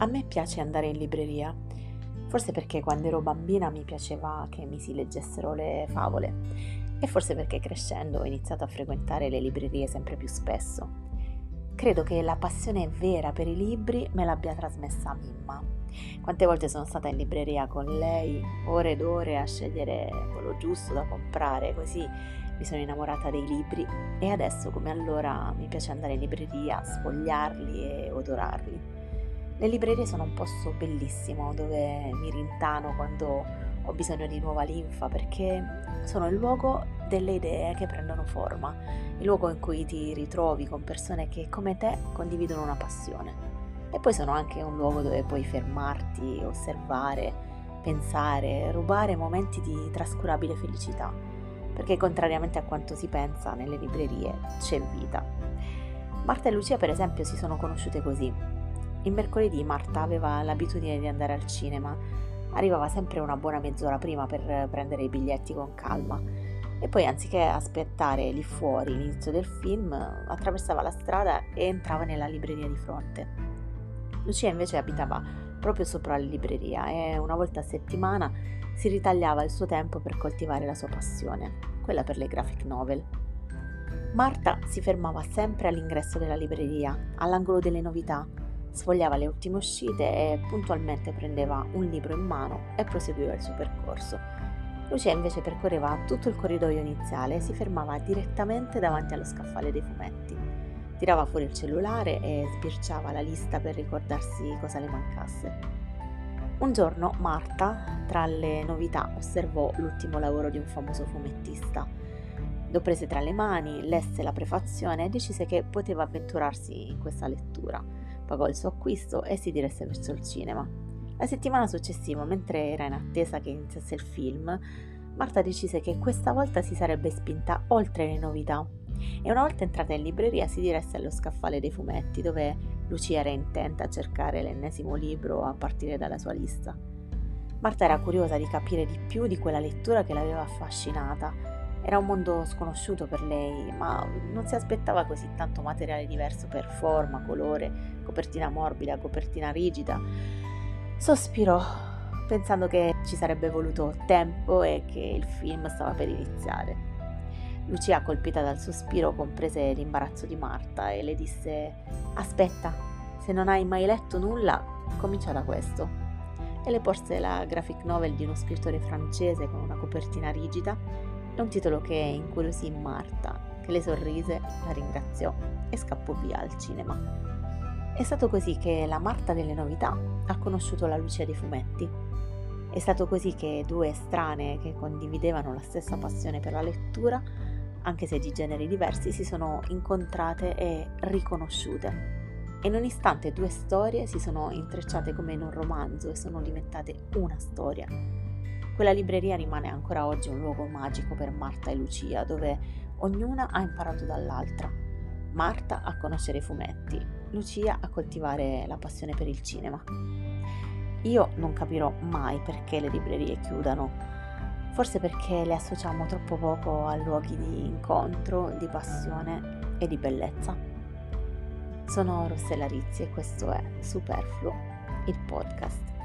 A me piace andare in libreria, forse perché quando ero bambina mi piaceva che mi si leggessero le favole e forse perché crescendo ho iniziato a frequentare le librerie sempre più spesso. Credo che la passione vera per i libri me l'abbia trasmessa Mimma. Quante volte sono stata in libreria con lei, ore ed ore a scegliere quello giusto da comprare, così mi sono innamorata dei libri e adesso come allora mi piace andare in libreria, sfogliarli e odorarli. Le librerie sono un posto bellissimo dove mi rintano quando ho bisogno di nuova linfa perché sono il luogo delle idee che prendono forma, il luogo in cui ti ritrovi con persone che come te condividono una passione. E poi sono anche un luogo dove puoi fermarti, osservare, pensare, rubare momenti di trascurabile felicità, perché contrariamente a quanto si pensa nelle librerie c'è vita. Marta e Lucia per esempio si sono conosciute così, il mercoledì Marta aveva l'abitudine di andare al cinema. Arrivava sempre una buona mezz'ora prima per prendere i biglietti con calma e poi anziché aspettare lì fuori l'inizio del film, attraversava la strada e entrava nella libreria di fronte. Lucia invece abitava proprio sopra la libreria e una volta a settimana si ritagliava il suo tempo per coltivare la sua passione, quella per le graphic novel. Marta si fermava sempre all'ingresso della libreria, all'angolo delle novità, sfogliava le ultime uscite e puntualmente prendeva un libro in mano e proseguiva il suo percorso. Lucia invece percorreva tutto il corridoio iniziale e si fermava direttamente davanti allo scaffale dei fumetti. Tirava fuori il cellulare e sbirciava la lista per ricordarsi cosa le mancasse. Un giorno Marta, tra le novità, osservò l'ultimo lavoro di un famoso fumettista. Lo prese tra le mani, lesse la prefazione e decise che poteva avventurarsi in questa lettura pagò il suo acquisto e si diresse verso il cinema. La settimana successiva, mentre era in attesa che iniziasse il film, Marta decise che questa volta si sarebbe spinta oltre le novità e una volta entrata in libreria si diresse allo scaffale dei fumetti dove Lucia era intenta a cercare l'ennesimo libro a partire dalla sua lista. Marta era curiosa di capire di più di quella lettura che l'aveva affascinata era un mondo sconosciuto per lei, ma non si aspettava così tanto materiale diverso per forma, colore, copertina morbida, copertina rigida. Sospirò, pensando che ci sarebbe voluto tempo e che il film stava per iniziare. Lucia, colpita dal sospiro, comprese l'imbarazzo di Marta e le disse: Aspetta, se non hai mai letto nulla, comincia da questo. E le porse la graphic novel di uno scrittore francese con una copertina rigida è un titolo che incuriosì Marta, che le sorrise, la ringraziò e scappò via al cinema. È stato così che la Marta delle novità ha conosciuto la luce dei fumetti. È stato così che due estranee che condividevano la stessa passione per la lettura, anche se di generi diversi, si sono incontrate e riconosciute. E in un istante due storie si sono intrecciate come in un romanzo e sono diventate una storia quella libreria rimane ancora oggi un luogo magico per Marta e Lucia, dove ognuna ha imparato dall'altra. Marta a conoscere i fumetti, Lucia a coltivare la passione per il cinema. Io non capirò mai perché le librerie chiudano, forse perché le associamo troppo poco a luoghi di incontro, di passione e di bellezza. Sono Rossella Rizzi e questo è Superfluo, il podcast.